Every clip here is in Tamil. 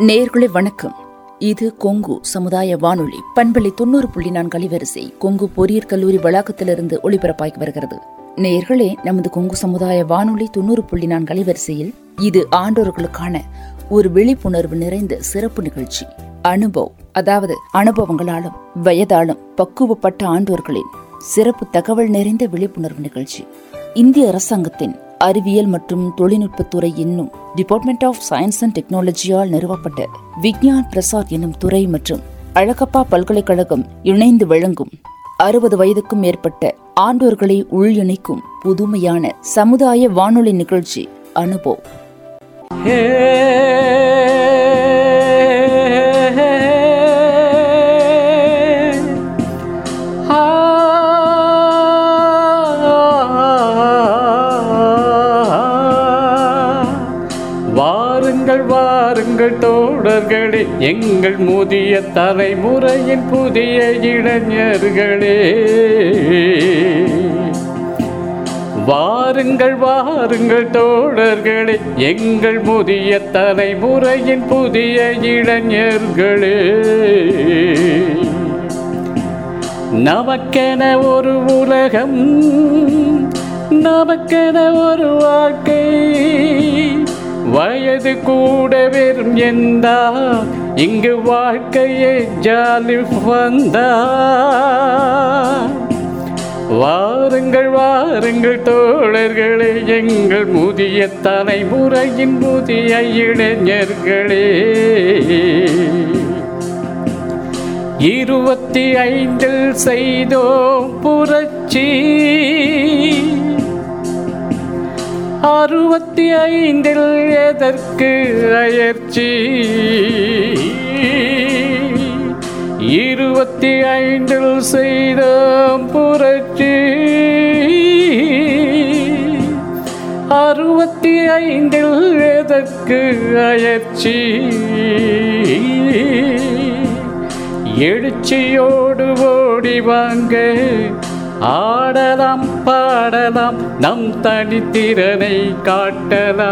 நேர்களை வணக்கம். இது கொங்கு சமுதாய வானொலி. பண்பலை தொண்ணூறு புள்ளி நான்கு அலைவரிசை கொங்கு பொறியியற் கல்லூரி வளாகத்திலிருந்து ஒளிபரப்பாகி வருகிறது. நேர்களே நமது கொங்கு சமுதாய வானொலி தொண்ணூறு புள்ளி நான்கு அலைவரிசையில் இது ஆண்டோர்களுக்கான ஒரு விழிப்புணர்வு நிறைந்த சிறப்பு நிகழ்ச்சி. அனுபவ் அதாவது அனுபவங்களாலும் வயதாலும் பக்குவப்பட்ட ஆண்டோர்களின் சிறப்பு தகவல் நிறைந்த விழிப்புணர்வு நிகழ்ச்சி. இந்திய அரசாங்கத்தின் அறிவியல் மற்றும் தொழில்நுட்பத்துறை என்னும் டிபார்ட்மெண்ட் ஆஃப் சயின்ஸ் அண்ட் டெக்னாலஜியால் நிறுவப்பட்ட விக்ஞான் பிரசாத் என்னும் துறை மற்றும் அழகப்பா பல்கலைக்கழகம் இணைந்து வழங்கும் அறுபது வயதுக்கும் மேற்பட்ட ஆண்டோர்களை உள்இணைக்கும் புதுமையான சமுதாய வானொலி நிகழ்ச்சி அனுபவ் எங்கள் முதிய தலைமுறையின் புதிய இளைஞர்களே. வாருங்கள் வாருங்கள் தோழர்களே எங்கள் முதிய தலைமுறையின் புதிய இளைஞர்களே. நமக்கென ஒரு உலகம் நமக்கென ஒரு வாழ்க்கை வயது கூட வெறும் எந்தா? இங்கு வாழ்க்கையே ஜாலி வந்தா? வாருங்கள் வாருங்கள் தோழர்களே எங்கள் முதிய தலைமுறையின் முதிய இளைஞர்களே. இருபத்தி ஐந்தில் செய்தோம் புரட்சி. அறுபத்தி ஐந்தில் எதற்கு அயற்சி இருபத்தி ஐந்தில் செய்த புரட்சி. அறுபத்தி ஐந்தில் எதற்கு அயற்சி எழுச்சியோடு ஓடி வாங்க ஆடலாம் பாடலாம் நம் தனித்திறனை காட்டலாம்.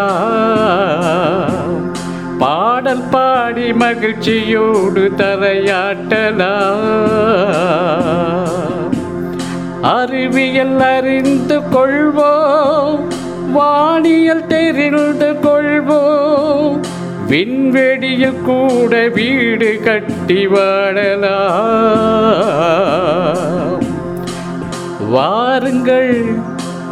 பாடல் பாடி மகிழ்ச்சியோடு தலையாட்டலாம் அறிவியல் அறிந்து கொள்வோம் வானியல் தெரிந்து கொள்வோம் விண்வெளியில் கூட வீடு கட்டி வாழலாம். வாருங்கள்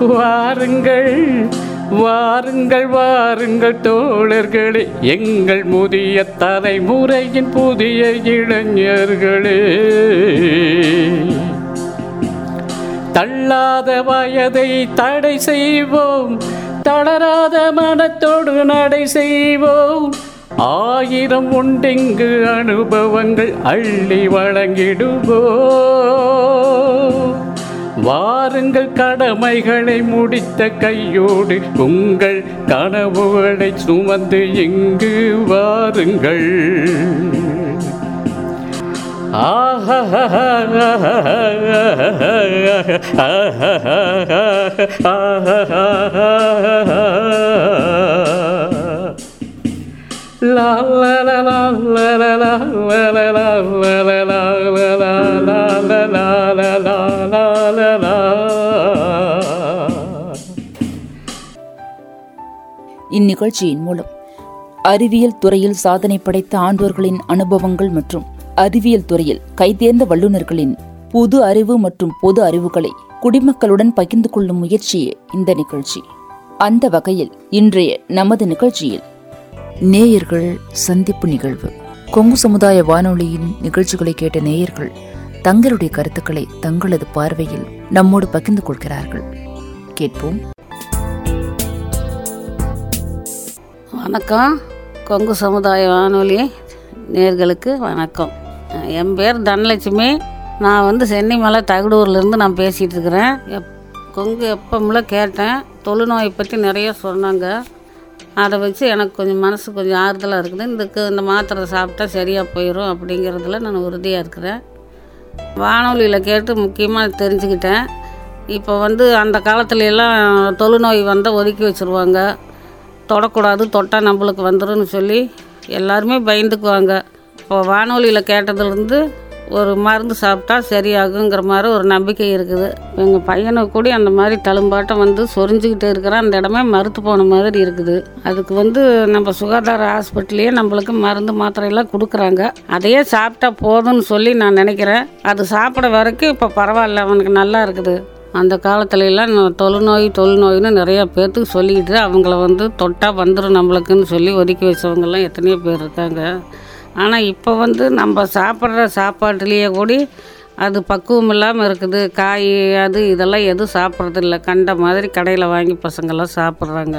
வாருங்கள் வாருங்கள் வாருங்கள் தோழர்களே. எங்கள் முதிய தலைமுறையின் புதிய இளைஞர்களே. தள்ளாத வயதை தடை செய்வோம் தளராத மனத்தோடு நடை செய்வோம். ஆயிரம் உண்டெங்கு அனுபவங்கள் அள்ளி வழங்கிடுவோம். வாருங்கள் கடமைகளை முடித்த கையோடு உங்கள் கனவுகளை சுமந்து இங்கு வாருங்கள். La la la la la la la la இந்நிகழ்ச்சியின் மூலம் அறிவியல் துறையில் சாதனை படைத்த ஆண்டோர்களின் அனுபவங்கள் மற்றும் அறிவியல் துறையில் கைதேர்ந்த வல்லுநர்களின் புது அறிவு மற்றும் பொது அறிவுகளை குடிமக்களுடன் பகிர்ந்து கொள்ளும் முயற்சியே இந்த நிகழ்ச்சி. அந்த வகையில் இன்றைய நமது நிகழ்ச்சியில் நேயர்கள் சந்திப்பு நிகழ்வு. கொங்கு சமுதாய வானொலியின் நிகழ்ச்சிகளை கேட்ட நேயர்கள் தங்களுடைய கருத்துக்களை தங்களது பார்வையில் நம்மோடு பகிர்ந்து கொள்கிறார்கள். கேட்போம். வணக்கம். கொங்கு சமுதாய வானொலி நேர்களுக்கு வணக்கம். என் பேர் தனலட்சுமி. நான் வந்து சென்னிமலை தகடூர்லேருந்து நான் பேசிகிட்டு இருக்கிறேன். எப் கொங்கு எப்பமுள்ள கேட்டேன். தொழுநோயை பற்றி நிறைய சொன்னாங்க. அதை வச்சு எனக்கு கொஞ்சம் மனசு கொஞ்சம் ஆறுதலாக இருக்குது. இதுக்கு இந்த மாத்திரை சாப்பிட்டா சரியாக போயிடும் அப்படிங்கிறதுல நான் உறுதியாக இருக்கிறேன். வானொலியில் கேட்டு முக்கியமாக தெரிஞ்சுக்கிட்டேன். இப்போ வந்து அந்த காலத்துல எல்லாம் தொழுநோய் வந்தால் ஒதுக்கி வச்சுருவாங்க. தொடக்கூடாது தொட்டால் நம்மளுக்கு வந்துடும் சொல்லி எல்லாருமே பயந்துக்குவாங்க. இப்போ வானொலியில் கேட்டதுலேருந்து ஒரு மருந்து சாப்பிட்டா சரியாகுங்கிற மாதிரி ஒரு நம்பிக்கை இருக்குது. எங்கள் பையனை கூட அந்த மாதிரி தழும்பாட்டம் வந்து சொரிஞ்சுக்கிட்டு இருக்கிறான். அந்த இடமே மறுத்து போன மாதிரி இருக்குது. அதுக்கு வந்து நம்ம சுகாதார ஹாஸ்பிட்டல்லையே நம்மளுக்கு மருந்து மாத்திரையெல்லாம் கொடுக்குறாங்க. அதையே சாப்பிட்டா போதும்னு சொல்லி நான் நினைக்கிறேன். அது சாப்பிட வரைக்கும் இப்போ பரவாயில்ல அவனுக்கு நல்லா இருக்குது. அந்த காலத்துலலாம் தொழுநோய் தொழுநோய்னு நிறையா பேர்த்துக்கு சொல்லிக்கிட்டு அவங்கள வந்து தொட்டால் வந்துடும் நம்மளுக்குன்னு சொல்லி ஒதுக்கி வச்சவங்கெல்லாம் எத்தனையோ பேர் இருக்காங்க. ஆனால் இப்போ வந்து நம்ம சாப்பிட்ற சாப்பாட்டுலேயே கூட அது பக்குவம் இல்லாமல் இருக்குது. காய் அது இதெல்லாம் எதுவும் சாப்பிட்றதில்ல. கண்ட மாதிரி கடையில் வாங்கி பசங்கள்லாம் சாப்பிட்றாங்க.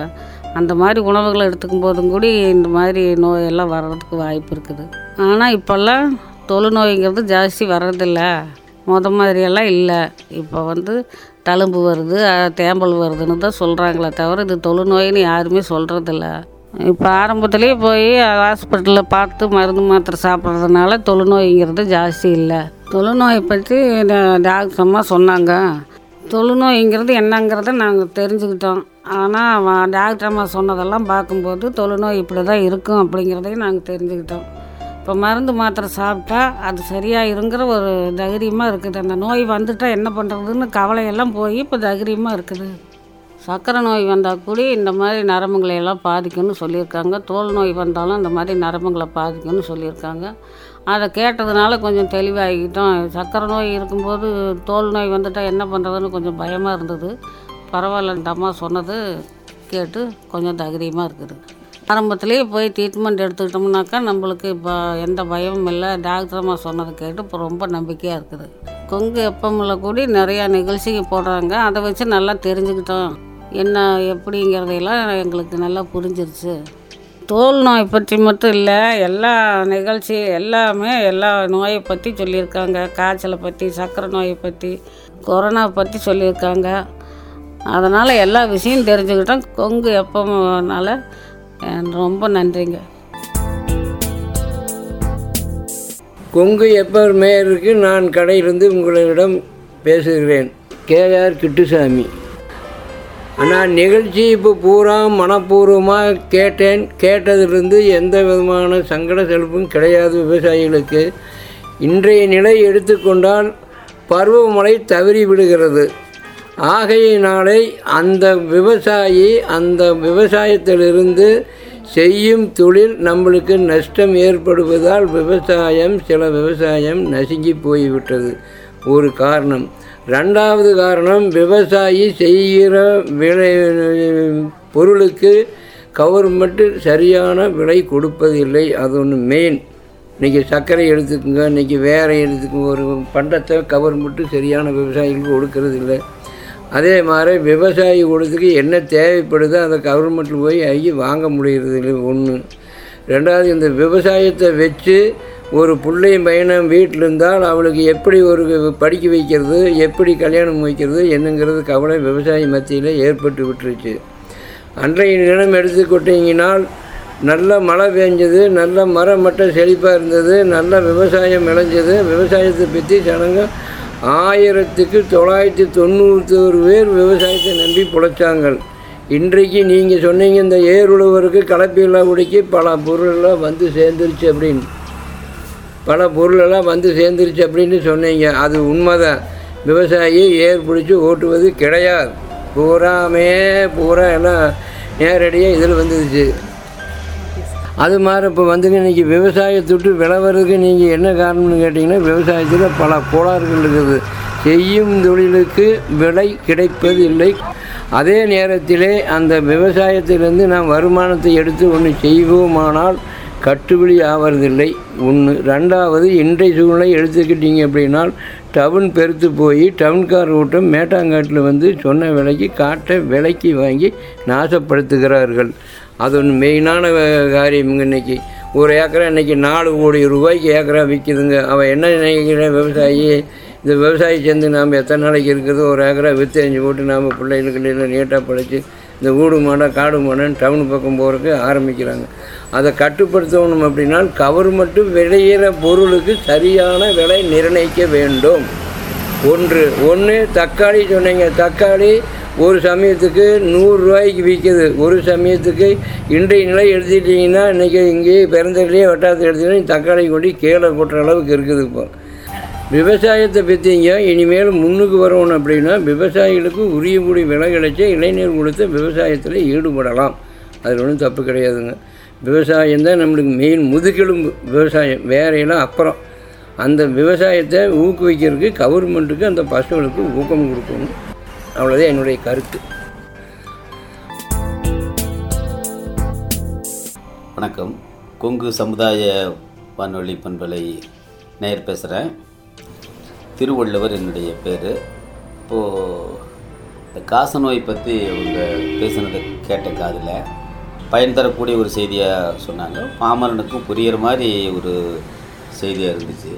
அந்த மாதிரி உணவுகளை எடுத்துக்கும் போதும் கூட இந்த மாதிரி நோயெல்லாம் வர்றதுக்கு வாய்ப்பு இருக்குது. ஆனால் இப்போல்லாம் தொழுநோய்ங்கிறது ஜாஸ்தி வர்றதில்ல. முத மாதிரியெல்லாம் இல்லை. இப்போ வந்து தழும்பு வருது தேம்பல் வருதுன்னு தான் சொல்கிறாங்களே தவிர இது தொழுநோயின்னு யாருமே சொல்கிறதில்ல இப்போ ஆரம்பத்துலேயே போய் ஹாஸ்பிட்டலில் பார்த்து மருந்து மாத்திரை சாப்பிட்றதுனால தொழுநோய்ங்கிறது ஜாஸ்தி இல்லை. தொழுநோயை பற்றி டாக்டர் அம்மா சொன்னாங்க. தொழுநோய்ங்கிறது என்னங்கிறத நாங்கள் தெரிஞ்சுக்கிட்டோம். ஆனால் டாக்டர் அம்மா சொன்னதெல்லாம் பார்க்கும்போது தொழுநோய் இப்படி தான் இருக்கும் அப்படிங்கிறதையும் நாங்கள் தெரிஞ்சுக்கிட்டோம். இப்போ மருந்து மாத்திரை சாப்பிட்டா அது சரியாக இருங்கிற ஒரு தைரியமாக இருக்குது. அந்த நோய் வந்துட்டால் என்ன பண்ணுறதுன்னு கவலையெல்லாம் போய் இப்போ தைரியமாக இருக்குது. சர்க்கரை நோய் வந்தால் கூட இந்த மாதிரி நரம்புகளை எல்லாம் பாதிக்கும்னு சொல்லியிருக்காங்க. தோல் நோய் வந்தாலும் இந்த மாதிரி நரம்புகளை பாதிக்கும்னு சொல்லியிருக்காங்க. அதை கேட்டதுனால கொஞ்சம் தெளிவாகிட்டோம். சர்க்கரை நோய் இருக்கும்போது தோல் நோய் வந்துட்டால் என்ன பண்ணுறதுன்னு கொஞ்சம் பயமாக இருந்தது. பரவாயில்ல இந்த அம்மா சொன்னது கேட்டு கொஞ்சம் தைரியமாக இருக்குது. ஆரம்பத்துலேயே போய் ட்ரீட்மெண்ட் எடுத்துக்கிட்டோம்னாக்கா நம்மளுக்கு இப்போ எந்த பயமும் இல்லை. டாக்டர் அம்மா சொன்னதை கேட்டு இப்போ ரொம்ப நம்பிக்கையாக இருக்குது. கொங்கு எப்பமில் கூடி நிறையா நிகழ்ச்சிக்கு போடுறாங்க. அதை வச்சு நல்லா தெரிஞ்சுக்கிட்டோம். என்ன எப்படிங்கிறதையெல்லாம் எங்களுக்கு நல்லா புரிஞ்சிருச்சு. தோல் நோய் பற்றி மட்டும் இல்லை எல்லா நிகழ்ச்சி எல்லாமே எல்லா நோயை பற்றி சொல்லியிருக்காங்க. காய்ச்சலை பற்றி சர்க்கரை நோயை பற்றி கொரோனா பற்றி சொல்லியிருக்காங்க. அதனால் எல்லா விஷயம் தெரிஞ்சுக்கிட்டோம். கொங்கு எப்போனால ரொம்ப நன்றிங்க. கொங்கு எப்பர் மேயருக்கு நான் கடையிலிருந்து உங்களிடம் பேசுகிறேன். K R Kittusamy. ஆனால் நிகழ்ச்சி இப்போ பூரா மனப்பூர்வமாக கேட்டேன். கேட்டதிலிருந்து எந்த விதமான சங்கட செலுப்பும் கிடையாது விவசாயிகளுக்கு. இன்றைய நிலை எடுத்துக்கொண்டால் பருவமழை தவறி விடுகிறது. ஆகையினாலே அந்த விவசாயி அந்த விவசாயத்திலிருந்து செய்யும் தொழில் நம்மளுக்கு நஷ்டம் ஏற்படுவதால் விவசாயம் சில விவசாயம் நசுங்கி போய்விட்டது. ஒரு காரணம். ரெண்டாவது காரணம் விவசாயி செய்கிற விளை பொருளுக்கு கவர்மெண்ட்டு சரியான விலை கொடுப்பதில்லை. அது ஒன்று மெயின் இன்றைக்கி சர்க்கரை எடுத்துக்கோங்க இன்றைக்கி வேற எடுத்துக்கோங்க. ஒரு பண்டத்தை கவர்மெண்ட்டு சரியான விவசாயிகளுக்கு கொடுக்கறதில்லை. அதே மாதிரி விவசாயி கூடத்துக்கு என்ன தேவைப்படுதோ அதை கவர்மெண்ட்டில் போய் ஐயி வாங்க முடியறது இல்லை ஒன்று ரெண்டாவது இந்த விவசாயத்தை வச்சு ஒரு பிள்ளையும் பையனும் வீட்டில் இருந்தால் அவளுக்கு எப்படி ஒரு படிக்க வைக்கிறது எப்படி கல்யாணம் வைக்கிறது என்னங்கிறது கவலை விவசாயி மத்தியில் ஏற்பட்டு விட்டுருச்சு. அன்றைய நிலம் எடுத்துக்கொட்டிங்கனால் நல்ல மழை பெஞ்சது நல்ல மரம் மட்டும் செழிப்பாக இருந்தது நல்ல விவசாயம் விளைஞ்சது. விவசாயத்தை பற்றி ஜனங்கள் ஆயிரத்துக்கு தொள்ளாயிரத்தி தொண்ணூற்றோரு பேர் விவசாயத்தை நம்பி பிழைச்சாங்க இன்றைக்கு நீங்கள் சொன்னீங்க இந்த ஏருழுவருக்கு கலப்பியெல்லாம் உடைக்கி பல பொருளெல்லாம் வந்து சேர்ந்துருச்சு அப்படின்னு. பல பொருளெல்லாம் வந்து சேர்ந்துருச்சு அப்படின்னு சொன்னீங்க. அது உண்மைதான். விவசாயி ஏர் பிடிச்சி ஓட்டுவது கிடையாது. பூராமே பூரா எல்லாம் நேரடியாக இதில் வந்துருச்சு. அது மாதிரி இப்போ வந்துங்க இன்றைக்கி விவசாயத்துட்டு விட்டு வர்றதுக்கு நீங்கள் என்ன காரணம்னு கேட்டிங்கன்னா விவசாயத்தில் பல கோளாறுகள் இருக்குது. செய்யும் தொழிலுக்கு விலை கிடைப்பதில்லை அதே நேரத்திலே அந்த விவசாயத்திலிருந்து நாம் வருமானத்தை எடுத்து ஒன்று செய்வோமானால் கட்டுப்படி ஆவறதில்லை. ஒன்று ரெண்டாவது இன்றைய சூழ்நிலை எடுத்துக்கிட்டீங்க அப்படின்னால் டவுன் பெருத்து போய் டவுன்கார் ஓட்டம் மேட்டாங்காட்டில் வந்து சொன்ன விலைக்கு காட்டை விலைக்கு வாங்கி நாசப்படுத்துகிறார்கள். அது ஒன்று மெயினான காரியம் இன்னைக்கு. ஒரு ஏக்கரா இன்னைக்கு நாலு கோடி ரூபாய்க்கு ஏக்கரா விற்கிதுங்க அவன் என்ன நினைக்கிற விவசாயி? இந்த விவசாயி சேர்ந்து நாம் எத்தனை நாளைக்கு இருக்குது ஒரு ஏக்கரா விற்று அஞ்சு போட்டு நாம் பிள்ளைகளுக்கு எல்லாம் நீட்டாக படைச்சு இந்த ஊடு மாடை காடு மாடன்னு டவுன் பக்கம் போகிறதுக்கு ஆரம்பிக்கிறாங்க. அதை கட்டுப்படுத்தணும் அப்படின்னா கவர்மெண்ட்டு விளையிற பொருளுக்கு சரியான விலை நிர்ணயிக்க வேண்டும். ஒன்று ஒன்று தக்காளி சொன்னீங்க. தக்காளி ஒரு சமயத்துக்கு நூறுரூவாய்க்கு விற்கிது ஒரு சமயத்துக்கு இன்றைய நிலை எடுத்துக்கிட்டிங்கன்னா இன்றைக்கி இங்கேயே பிறந்ததுலேயே வட்டாரத்தை எடுத்துக்கிட்டீங்கன்னா தக்காளி கொடி கீழே கொட்டுற அளவுக்கு இருக்குது இப்போ. விவசாயத்தை பற்றிங்க இனிமேல் முன்னுக்கு வரணும் அப்படின்னா விவசாயிகளுக்கு உரியக்கூடிய விலை கிடைச்சி இளைஞர் கொடுத்து விவசாயத்தில் ஈடுபடலாம். அதில் ஒன்றும் தப்பு கிடையாதுங்க. விவசாயம் தான் நம்மளுக்கு மெயின் முதுகெலும்பு. விவசாயம் வேறையெல்லாம் அப்புறம். அந்த விவசாயத்தை ஊக்குவிக்கிறதுக்கு கவர்மெண்ட்டுக்கு அந்த பசங்களுக்கு ஊக்கம் கொடுக்கணும். அவ்வளோதான் என்னுடைய கருத்து. வணக்கம். கொங்கு சமுதாய வானொலி பண்பலை நேர் பேசுகிறேன் திருவள்ளுவர் என்னுடைய பேர். இப்போது இந்த காசநோய் பற்றி அவங்க பேசுனதை கேட்ட காதில் பயன் தரக்கூடிய ஒரு செய்தியாக சொன்னாங்க. பாமரனுக்கும் புரிகிற மாதிரி ஒரு செய்தியாக இருந்துச்சு.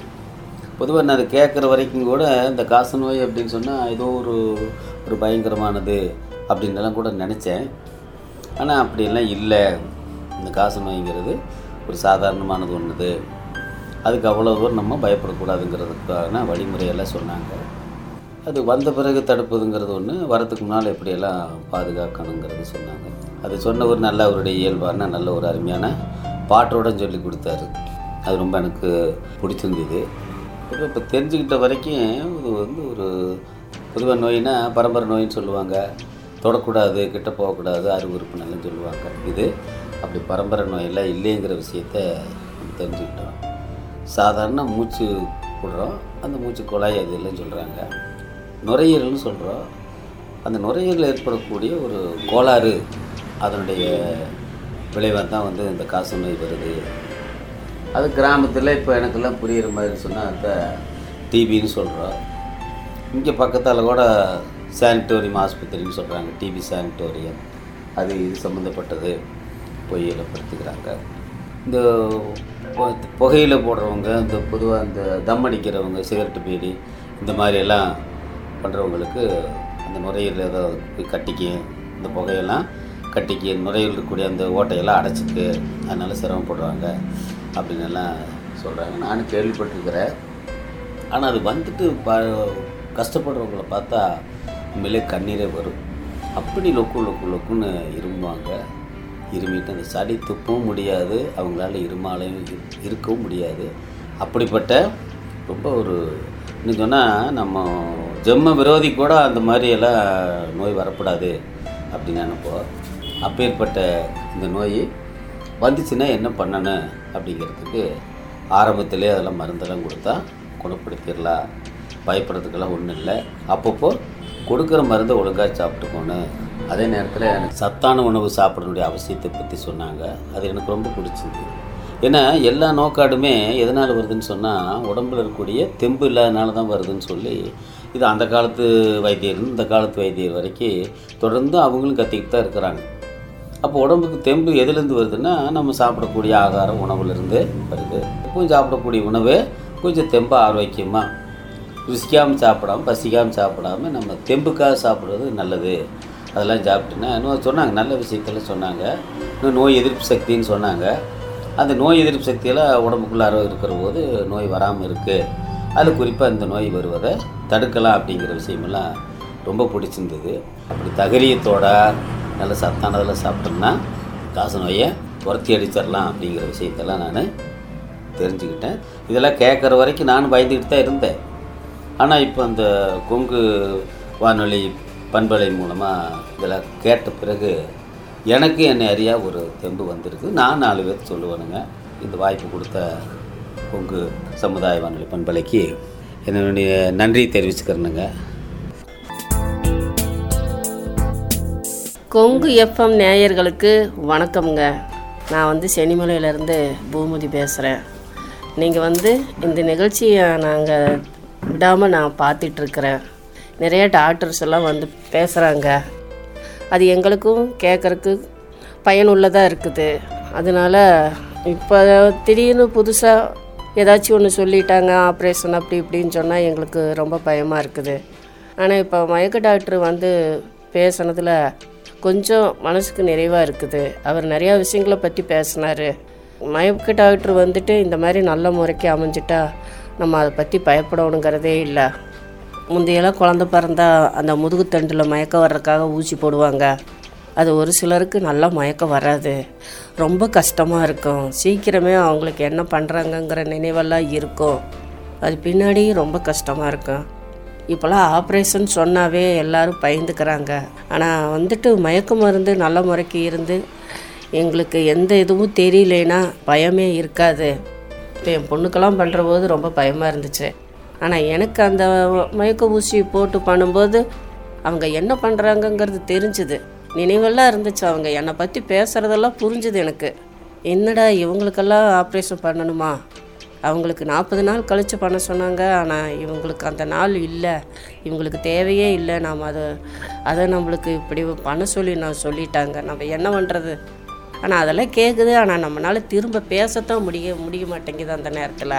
பொதுவாக நான் அதை கேட்குற வரைக்கும் கூட இந்த காசநோய் அப்படின்னு சொன்னால் ஏதோ ஒரு ஒரு பயங்கரமானது அப்படின்லாம் கூட நினச்சேன். ஆனால் அப்படியெல்லாம் இல்லை. இந்த காசு நோய்ங்கிறது ஒரு சாதாரணமானது ஒன்றுது அதுக்கு அவ்வளோ தூரம் நம்ம பயப்படக்கூடாதுங்கிறதுக்கான வழிமுறையெல்லாம் சொன்னாங்க. அது வந்த பிறகு தடுப்பதுங்கிறது ஒன்று வரத்துக்கு முன்னால் எப்படியெல்லாம் பாதுகாக்கணுங்கிறது சொன்னாங்க. அது சொன்ன ஒரு நல்ல அவருடைய இயல்பான நல்ல ஒரு அருமையான பாட்டோட சொல்லி கொடுத்தாரு. அது ரொம்ப எனக்கு பிடிச்சிருந்தது. இப்போ இப்போ தெரிஞ்சுக்கிட்ட வரைக்கும் இது வந்து ஒரு பொதுவாக நோயினா பரம்பரை நோயின்னு சொல்லுவாங்க. தொடக்கூடாது கிட்ட போகக்கூடாது அறிவு நல்லன்னு சொல்லுவாங்க. இது அப்படி பரம்பரை நோயெல்லாம் இல்லைங்கிற விஷயத்த தெரிஞ்சுக்கிட்டோம். சாதாரண மூச்சு விடுறோம் அந்த மூச்சு குழாய் அது இல்லைன்னு சொல்கிறாங்க நுரையீரல்னு சொல்கிறோம் அந்த நுரையீரல் ஏற்படக்கூடிய ஒரு கோளாறு அதனுடைய விளைவாக தான் வந்து இந்த காசு நோய் வருது. அது கிராமத்தில் இப்போ எனக்கெல்லாம் புரிகிற மாதிரி சொன்னால் இப்போ டிபின்னு சொல்கிறோம் இங்கே பக்கத்தால் கூட சானிட்டோரியம் ஆஸ்பத்திரின்னு சொல்கிறாங்க டிபி சானிட்டோரியம். அது இது சம்மந்தப்பட்டது பொய்யில் படுத்துக்கிறாங்க இந்த புகையில் போடுறவங்க இந்த பொதுவாக இந்த தம் அடிக்கிறவங்க சிகரெட்டு பீடி இந்த மாதிரியெல்லாம் பண்ணுறவங்களுக்கு அந்த நுரையீரல் ஏதோ கட்டிக்கு இந்த புகையெல்லாம் கட்டிக்கு நுரையீரல் இருக்கக்கூடிய அந்த ஓட்டையெல்லாம் அடைச்சிக்கு. அதனால் சிரமப்படுறாங்க. அப்படின்னு எல்லாம் சொல்கிறாங்க நானும் கேள்விப்பட்டிருக்கிறேன். ஆனால் அது வந்துட்டு ப கஷ்டப்படுறவங்கள பார்த்தா உண்மையிலே கண்ணீரே வரும். அப்படி லொக்கு லொக்கு லொக்குன்னு இருமுவாங்க இருமிட்டு அந்த சளி துப்பவும் முடியாது. அவங்களால இருமாலையும் இருக்கவும் முடியாது. அப்படிப்பட்ட ரொம்ப ஒரு இன்னும் சொன்னால் நம்ம ஜெம்ம விரோதி கூட அந்த மாதிரியெல்லாம் நோய் வரக்கூடாது அப்படின்னு நினைப்போம். அப்பேற்பட்ட இந்த நோய் வந்துச்சுன்னா என்ன பண்ணணும் அப்படிங்கிறதுக்கு ஆரம்பத்திலே அதெல்லாம் மருந்தெல்லாம் கொடுத்தா குணப்படுத்திடலாம் பயப்படுறதுக்கெல்லாம் ஒன்றும் இல்லை. அப்பப்போ கொடுக்குற மருந்தை ஒழுங்காக சாப்பிட்டுக்கோணும் அதே நேரத்தில் எனக்கு சத்தான உணவு சாப்பிடணுடைய அவசியத்தை பற்றி சொன்னாங்க. அது எனக்கு ரொம்ப பிடிச்சிது ஏன்னா எல்லா நோக்காடுமே எதனால் வருதுன்னு சொன்னால் உடம்புல இருக்கக்கூடிய தெம்பு இல்லாதனால தான் வருதுன்னு சொல்லி இது அந்த காலத்து வைத்தியர் இந்த காலத்து வைத்தியர் வரைக்கும் தொடர்ந்து அவங்களும் கத்திக்கிட்டு தான் இருக்கிறாங்க. அப்போ உடம்புக்கு தெம்பு எதுலேருந்து வருதுன்னா நம்ம சாப்பிடக்கூடிய ஆகாரம் உணவுலேருந்து வருது. எப்பவும் சாப்பிடக்கூடிய உணவு கொஞ்சம் தெம்பு ஆரோக்கியமாக ருசிக்காமல் சாப்பிடாம பசிக்காமல் சாப்பிடாம நம்ம தெம்புக்காக சாப்பிட்றது நல்லது. அதெல்லாம் சாப்பிட்டுன்னா இன்னும் சொன்னாங்க நல்ல விஷயத்தெல்லாம் சொன்னாங்க. இன்னும் நோய் எதிர்ப்பு சக்தின்னு சொன்னாங்க. அந்த நோய் எதிர்ப்பு சக்தியெல்லாம் உடம்புக்குள்ளார இருக்கிற போது நோய் வராமல் இருக்குது அது குறிப்பாக இந்த நோய் வருவதை தடுக்கலாம் அப்படிங்கிற விஷயமெல்லாம் ரொம்ப பிடிச்சிருந்தது. அப்படி தகரியத்தோட நல்ல சத்தானதெல்லாம் சாப்பிட்டோம்னா காசு நோயை துரத்தி அடிச்சிடலாம் அப்படிங்கிற விஷயத்தெல்லாம் நான் தெரிஞ்சுக்கிட்டேன். இதெல்லாம் கேட்குற வரைக்கும் நானும் பயந்துக்கிட்டு தான் இருந்தேன். ஆனால் இப்போ அந்த கொங்கு வானொலி பண்பலை மூலமாக இதெல்லாம் கேட்ட பிறகு எனக்கு என்னை அறியா ஒரு தெம்பு வந்திருக்கு. நான் நாலு பேர் சொல்லுவேனுங்க. இந்த வாய்ப்பு கொடுத்த கொங்கு சமுதாய வானொலி பண்பலைக்கு என்னுடைய நன்றி தெரிவிச்சுக்கிறேனுங்க. கொங்கு எஃப்எம் நேயர்களுக்கு வணக்கம்ங்க. நான் வந்து செனிமலையிலேருந்து பூமதி பேசுகிறேன் நீங்கள் வந்து இந்த நிகழ்ச்சியை நாங்கள் விடாமல் நான் பார்த்துட்ருக்குறேன். நிறைய டாக்டர்ஸ் எல்லாம் வந்து பேசுகிறாங்க அது எங்களுக்கும் கேட்குறக்கு பயனுள்ளதாக இருக்குது. அதனால் இப்போ திடீர்னு புதுசாக ஏதாச்சும் ஒன்று சொல்லிட்டாங்க ஆப்ரேஷன் அப்படி இப்படின்னு சொன்னால் எங்களுக்கு ரொம்ப பயமாக இருக்குது. ஆனால் இப்போ மயக்க டாக்டர் வந்து பேசுனதில் கொஞ்சம் மனசுக்கு நிறைவாக இருக்குது. அவர் நிறையா விஷயங்களை பற்றி பேசினார். மயக்க டாக்டர் வந்துட்டு இந்த மாதிரி நல்ல முறைக்கு அமைஞ்சிட்டா நம்ம அதை பற்றி பயப்படணுங்கிறதே இல்லை. முந்தையெல்லாம் குழந்த பிறந்தா அந்த முதுகுத்தண்டில் மயக்கம் வர்றதுக்காக ஊசி போடுவாங்க. அது ஒரு சிலருக்கு நல்லா மயக்கம் வராது. ரொம்ப கஷ்டமாக இருக்கும். சீக்கிரமே அவங்களுக்கு என்ன பண்ணுறாங்கங்கிற நினைவெல்லாம் இருக்கும். அது பின்னாடி ரொம்ப கஷ்டமாக இருக்கும். இப்போல்லாம் ஆப்ரேஷன் சொன்னாவே எல்லாரும் பயந்துக்கிறாங்க. ஆனால் வந்துட்டு மயக்க மருந்து நல்ல முறைக்கு இருந்து எங்களுக்கு எந்த இதுவும் தெரியலனா பயமே இருக்காது. இப்போ என் பொண்ணுக்கெல்லாம் பண்ணுற போது ரொம்ப பயமாக இருந்துச்சு. ஆனால் எனக்கு அந்த மயக்க ஊசி போட்டு பண்ணும்போது அவங்க என்ன பண்ணுறாங்கங்கிறது தெரிஞ்சுது. நினைவெல்லாம் இருந்துச்சு அவங்க. என்னை பற்றி பேசுகிறதெல்லாம் புரிஞ்சுது எனக்கு. என்னடா இவங்களுக்கெல்லாம் ஆப்ரேஷன் பண்ணணுமா? அவங்களுக்கு நாற்பது நாள் கழித்து பண்ண சொன்னாங்க. ஆனால் இவங்களுக்கு அந்த நாள் இல்லை. இவங்களுக்கு தேவையே இல்லை. நாம் அதை அதை நம்மளுக்கு இப்படி பண்ண சொல்லி நான் சொல்லிட்டாங்க. நம்ம என்ன பண்ணுறது ஆனால் அதெல்லாம் கேட்குது ஆனால் நம்மளால் திரும்ப பேசத்தான் முடிய முடிய மாட்டேங்குது அந்த நேரத்தில்.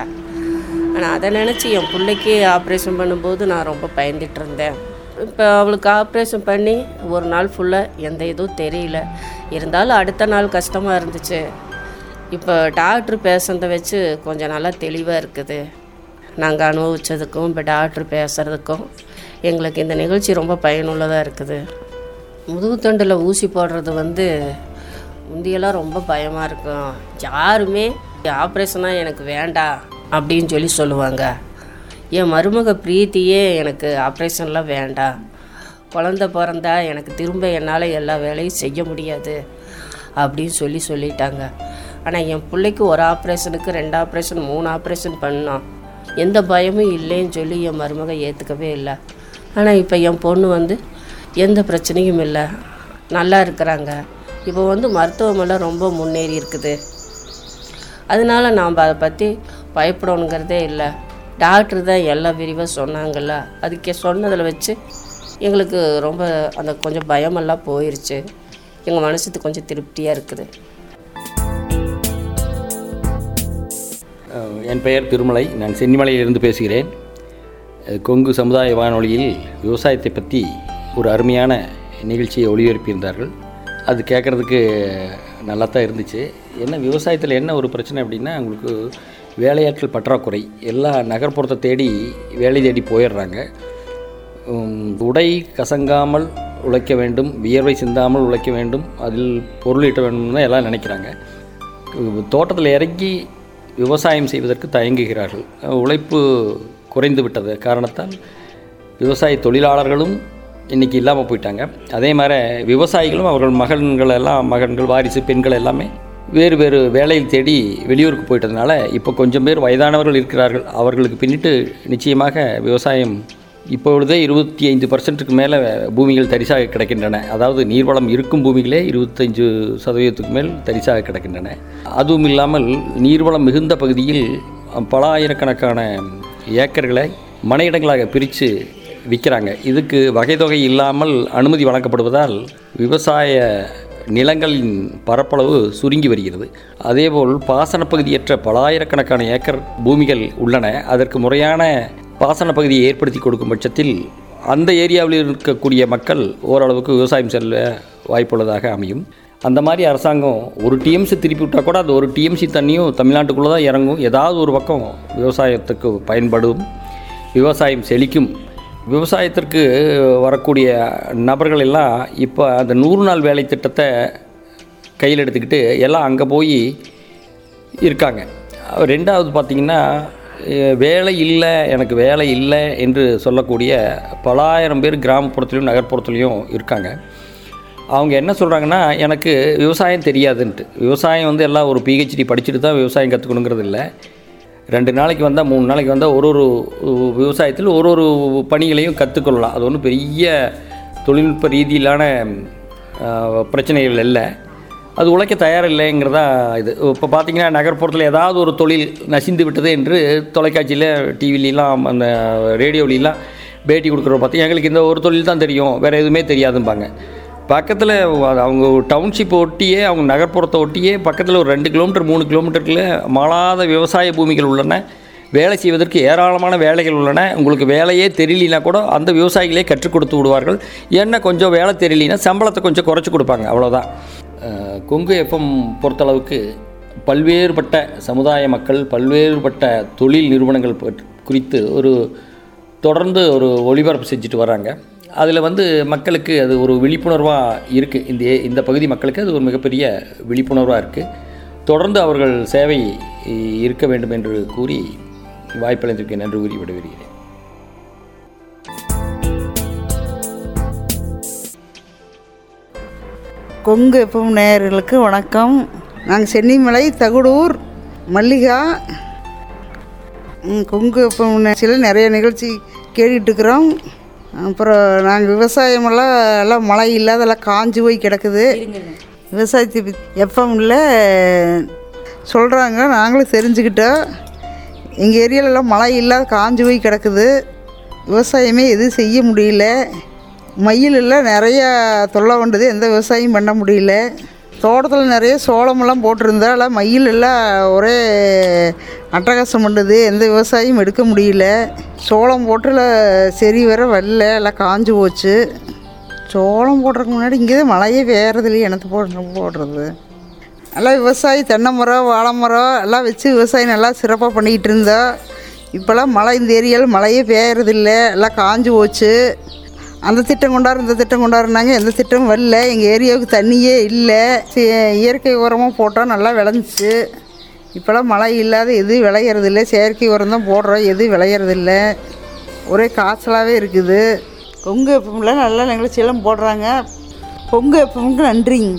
ஆனால் அதை நினச்சி என் பிள்ளைக்கு ஆப்ரேஷன் பண்ணும்போது நான் ரொம்ப பயந்துட்டு இருந்தேன். இப்போ அவளுக்கு ஆப்ரேஷன் பண்ணி ஒரு நாள் ஃபுல்லாக எந்த இதுவும் தெரியல. இருந்தாலும் அடுத்த நாள் கஷ்டமாக இருந்துச்சு. இப்போ டாக்டர் பேசுனதை வச்சு கொஞ்சம் நல்லா தெளிவாக இருக்குது. நாங்கள் அனுபவித்ததுக்கும் இப்போ டாக்டர் பேசுகிறதுக்கும் எங்களுக்கு இந்த நிகழ்ச்சி ரொம்ப பயனுள்ளதாக இருக்குது. முதுகுத்தண்டில் ஊசி போடுறது வந்து முந்தியெல்லாம் ரொம்ப பயமாக இருக்கும் யாருமே ஆப்ரேஷனாக எனக்கு வேண்டாம் அப்படின்னு சொல்லி சொல்லுவாங்க. என் மருமக பிரீத்தியே எனக்கு ஆப்ரேஷன்லாம் வேண்டாம் குழந்த பிறந்தா எனக்கு திரும்ப என்னால் எல்லா வேலையும் செய்ய முடியாது அப்படின்னு சொல்லி சொல்லிட்டாங்க. ஆனால் என் பிள்ளைக்கு ஒரு ஆப்ரேஷனுக்கு ரெண்டு ஆப்ரேஷன் மூணு ஆப்ரேஷன் பண்ணோம் எந்த பயமும் இல்லைன்னு சொல்லி என் மருமக ஏற்றுக்கவே இல்லை. ஆனால் இப்போ என் பொண்ணு வந்து எந்த பிரச்சனையும் இல்லை. நல்லா இருக்கிறாங்க. இப்போ வந்து மருத்துவமெல்லாம் ரொம்ப முன்னேறி இருக்குது. அதனால நாம் அதை பற்றி பயப்படணுங்கிறதே இல்லை. டாக்டர் தான் எல்லாம் விரிவாக சொன்னாங்கல்ல. அதுக்கே சொன்னதில் வச்சு எங்களுக்கு ரொம்ப அந்த கொஞ்சம் பயமெல்லாம் போயிடுச்சு எங்கள் மனசுக்கு கொஞ்சம் திருப்தியாக இருக்குது. என் பெயர் திருமலை. நான் சென்னிமலையிலிருந்து பேசுகிறேன். கொங்கு சமுதாய வானொலியில் விவசாயத்தை பற்றி ஒரு அருமையான நிகழ்ச்சியை ஒளிபரப்பியிருந்தார்கள். அது கேட்குறதுக்கு நல்லா தான் இருந்துச்சு. என்ன விவசாயத்தில் என்ன ஒரு பிரச்சனை அப்படின்னா உங்களுக்கு வேலையாட்கள் பற்றாக்குறை. எல்லா நகர்ப்புறத்தை தேடி வேலை தேடி போயிடுறாங்க. உடை கசங்காமல் உழைக்க வேண்டும் வியர்வை சிந்தாமல் உழைக்க வேண்டும் அதில் பொருள் ஈட்ட வேண்டும் தான் எல்லாம் நினைக்கிறாங்க. தோட்டத்தில் இறங்கி விவசாயம் செய்வதற்கு தயங்குகிறார்கள். உழைப்பு குறைந்து விட்டது காரணத்தால் விவசாய தொழிலாளர்களும் இன்றைக்கி இல்லாமல் போயிட்டாங்க. அதே மாதிரி விவசாயிகளும் அவர்கள் மகன்கள் எல்லாம் மகன்கள் வாரிசு பெண்கள் எல்லாமே வேறு வேறு வேலையில் தேடி வெளியூருக்கு போயிட்டதுனால இப்போ கொஞ்சம் பேர் வயதானவர்கள் இருக்கிறார்கள். அவர்களுக்கு பின்னிட்டு நிச்சயமாக விவசாயம் இப்பொழுதே இருபத்தி ஐந்து பர்சன்ட்டுக்கு மேலே பூமிகள் தரிசாக கிடக்கின்றன. அதாவது நீர்வளம் இருக்கும் பூமிகளே இருபத்தஞ்சு சதவீதத்துக்கு மேல் தரிசாக கிடக்கின்றன. அதுவும் இல்லாமல் நீர்வளம் மிகுந்த பகுதியில் பல ஆயிரக்கணக்கான ஏக்கர்களை மனையிடங்களாக பிரித்து விற்கிறாங்க. இதுக்கு வகைதொகை இல்லாமல் அனுமதி வழங்கப்படுவதால் விவசாய நிலங்களின் பரப்பளவு சுருங்கி வருகிறது. அதேபோல் பாசன பகுதியற்ற பலாயிரக்கணக்கான ஏக்கர் பூமிகள் உள்ளன. அதற்கு முறையான பாசன பகுதியை ஏற்படுத்தி கொடுக்கும் பட்சத்தில் அந்த ஏரியாவில் இருக்கக்கூடிய மக்கள் ஓரளவுக்கு விவசாயம் செல்ல வாய்ப்புள்ளதாக அமையும். அந்த மாதிரி அரசாங்கம் ஒரு டிஎம்சி திருப்பி விட்டால் கூட அந்த ஒரு டிஎம்சி தண்ணியும் தமிழ்நாட்டுக்குள்ளே தான் இறங்கும். ஏதாவது ஒரு பக்கம் விவசாயத்துக்கு பயன்படும் விவசாயம் செழிக்கும். விவசாயத்திற்கு வரக்கூடிய நபர்கள் எல்லாம் இப்போ அந்த நூறு நாள் வேலை திட்டத்தை கையில் எடுத்துக்கிட்டு எல்லாம் அங்கே போய் இருக்காங்க. ரெண்டாவது பார்த்திங்கன்னா வேலை இல்லை எனக்கு வேலை இல்லை என்று சொல்லக்கூடிய பலாயிரம் பேர் கிராமப்புறத்துலேயும் நகர்ப்புறத்துலேயும் இருக்காங்க. அவங்க என்ன சொல்கிறாங்கன்னா எனக்கு விவசாயம் தெரியாதுன்ட்டு. விவசாயம் வந்து எல்லாம் ஒரு பிஹெச்டி படிச்சுட்டு தான் விவசாயம் கற்றுக்கணுங்கிறது இல்லை. ரெண்டு நாளைக்கு வந்தால் மூணு நாளைக்கு வந்தால் ஒரு ஒரு விவசாயத்தில் ஒரு ஒரு பணிகளையும் கற்றுக்கொள்ளலாம் அது ஒன்றும் பெரிய தொழில்நுட்ப ரீதியிலான பிரச்சனைகள் இல்லை. அது உழைக்க தயாரில்லைங்கிறதா இது. இப்போ பார்த்தீங்கன்னா நகர்ப்புறத்தில் ஏதாவது ஒரு தொழில் நசிந்து விட்டது என்று தொலைக்காட்சியில் டிவிலெலாம் அந்த ரேடியோவிலாம் பேட்டி கொடுக்குறோம் பார்த்து எங்களுக்கு இந்த ஒரு தொழில் தான் தெரியும் வேறு எதுவுமே தெரியாதும்பாங்க. பக்கத்தில் அவங்க டவுன்ஷிப் ஒட்டியே அவங்க நகர்ப்புறத்தை ஒட்டியே பக்கத்தில் ஒரு ரெண்டு கிலோமீட்டர் மூணு கிலோமீட்டருக்குள்ள மாளாத விவசாய பூமிகள் உள்ளன. வேலை செய்வதற்கு ஏராளமான வேலைகள் உள்ளன. உங்களுக்கு வேலையே தெரியலனா கூட அந்த விவசாயிகளே கற்றுக் கொடுத்து விடுவார்கள். என்ன கொஞ்சம் வேலை தெரியலனா சம்பளத்தை கொஞ்சம் குறைச்சி கொடுப்பாங்க அவ்வளோதான் கொங்கு எஃப்எம் பொறுத்தளவுக்கு பல்வேறுபட்ட சமுதாய மக்கள் பல்வேறுபட்ட தொழில் நிறுவனங்கள் குறித்து ஒரு தொடர்ந்து ஒரு ஒளிபரப்பு செஞ்சுட்டு வராங்க. அதில் வந்து மக்களுக்கு அது ஒரு விழிப்புணர்வாக இருக்குது இந்த ஏ- இந்த பகுதி மக்களுக்கு அது ஒரு மிகப்பெரிய விழிப்புணர்வாக இருக்குது தொடர்ந்து அவர்கள் சேவை இருக்க வேண்டும் என்று கூறி வாய்ப்பளித்திருக்கேன். நன்றி கூறி விடுகிறேன் கொங்கு எஃப்எம் நேயர்களுக்கு வணக்கம். நாங்கள் சென்னிமலை தகுடூர் மல்லிகா கொங்கு எஃப்எம் நிகழ்ச்சியில் நிறைய நிகழ்ச்சி கேட்டுட்ருக்குறோம் அப்புறம் நாங்கள் விவசாயமெல்லாம் எல்லாம் மழை இல்லாத எல்லாம் காஞ்சு போய் கிடக்குது. விவசாயத்தை எஃப்எம்ல சொல்கிறாங்க நாங்களும் தெரிஞ்சுக்கிட்டோம். எங்கள் ஏரியாலெல்லாம் மழை இல்லாத காஞ்சு போய் கிடக்குது. விவசாயமே எதுவும் செய்ய முடியல. மயில் எல்லாம் தொல்லை கொண்டது எந்த விவசாயம் பண்ண முடியல. தோட்டத்தில் நிறைய சோளமெல்லாம் போட்டிருந்தா எல்லாம் மயில் எல்லாம் ஒரே அட்டகாசம் பண்ணுது எந்த விவசாயம் எடுக்க முடியல. சோளம் போட்டுல சரி வர வரல எல்லாம் காஞ்சு போச்சு. சோளம் போடுறதுக்கு முன்னாடி இங்கே தான் மழையே வேறதுலையே எனக்கு போடுற போடுறது? நல்லா விவசாயி தென்னை மரம் வாழை மரம் எல்லாம் வச்சு விவசாயம் நல்லா சிறப்பாக பண்ணிக்கிட்டு இருந்தோம் இப்போல்லாம் மழை இந்த ஏரியாவில் மழையே பெய்யறதில்ல எல்லாம் காஞ்சு போச்சு. அந்த திட்டம் கொண்டாரு இந்த திட்டம் கொண்டாருனாங்க எந்த திட்டமும் வரல. எங்கள் ஏரியாவுக்கு தண்ணியே இல்லை. இயற்கை உரமாக போட்டால் நல்லா விளைஞ்சிச்சு. இப்போல்லாம் மழை இல்லாத எதுவும் விளையிறதில்ல செயற்கை உரம் தான் போடுறோம். எதுவும் விளையிறதில்ல ஒரே காய்ச்சலாகவே இருக்குது. கொங்கு எப்பம்ல நல்லா நிகழ்ச்சியெல்லாம் போடுறாங்க. கொங்கு எப்பமுக்கு நன்றிங்க.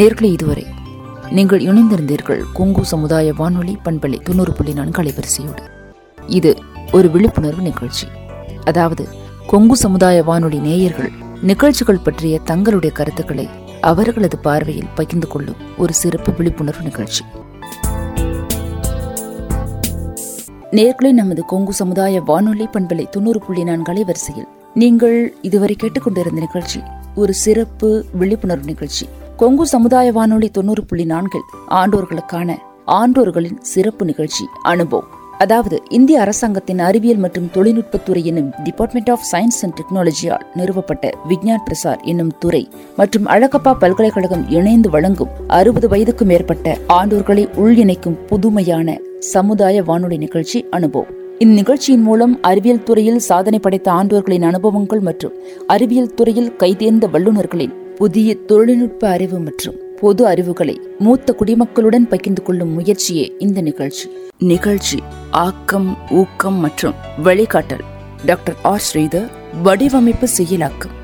நேர்களை இதுவரை நீங்கள் இணைந்திருந்தீர்கள் கொங்கு சமுதாய வானொலி பண்பலை தொண்ணூறு புள்ளி நான்கு அலைவரிசையோடு. இது ஒரு விழிப்புணர்வு நிகழ்ச்சி. அதாவது கொங்கு சமுதாய வானொலி நேயர்கள் நிகழ்ச்சிகள் பற்றிய தங்களுடைய கருத்துக்களை அவர்களது பார்வையில் பகிர்ந்து கொள்ளும் ஒரு சிறப்பு விழிப்புணர்வு நிகழ்ச்சி. நேர்களை நமது கொங்கு சமுதாய வானொலி பண்பலை தொண்ணூறு புள்ளி நான்கு அலைவரிசையில் நீங்கள் இதுவரை கேட்டுக்கொண்டிருந்த நிகழ்ச்சி ஒரு சிறப்பு விழிப்புணர்வு நிகழ்ச்சி. கொங்கு சமுதாய வானொலி தொண்ணூறு புள்ளி நான்கில் ஆண்டோர்களுக்கான ஆண்டோர்களின் சிறப்பு நிகழ்ச்சி அனுபவம். அதாவது இந்திய அரசாங்கத்தின் அறிவியல் மற்றும் தொழில்நுட்பத்துறை என்னும் டிபார்ட்மெண்ட் ஆஃப் சயின்ஸ் அண்ட் டெக்னாலஜியால் நிறுவப்பட்ட விக்ஞான் பிரசார் என்னும் துறை மற்றும் அழகப்பா பல்கலைக்கழகம் இணைந்து வழங்கும் அறுபது வயதுக்கும் மேற்பட்ட ஆண்டோர்களை உள்இணைக்கும் புதுமையான சமுதாய வானொலி நிகழ்ச்சி அனுபவம். இந்நிகழ்ச்சியின் மூலம் அறிவியல் துறையில் சாதனை படைத்த ஆண்டோர்களின் அனுபவங்கள் மற்றும் அறிவியல் துறையில் கைதேர்ந்த வல்லுநர்களின் புதிய தொழில்நுட்ப அறிவு மற்றும் பொது அறிவுகளை மூத்த குடிமக்களுடன் பகிர்ந்து கொள்ளும் முயற்சியே இந்த நிகழ்ச்சி. நிகழ்ச்சி ஆக்கம் ஊக்கம் மற்றும் வழிகாட்டல். டாக்டர் ஆர் ஸ்ரீதர் வடிவமைப்பு செயலாக்கம்.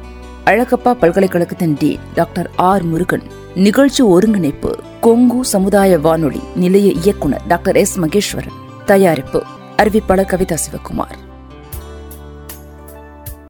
அழகப்பா பல்கலைக்கழகத்தின் டி டாக்டர் ஆர் முருகன். நிகழ்ச்சி ஒருங்கிணைப்பு கொங்கு சமுதாய வானொலி நிலைய இயக்குனர் டாக்டர் எஸ் மகேஸ்வரன். தயாரிப்பு அறிவிப்பாளர் கவிதா சிவகுமார்.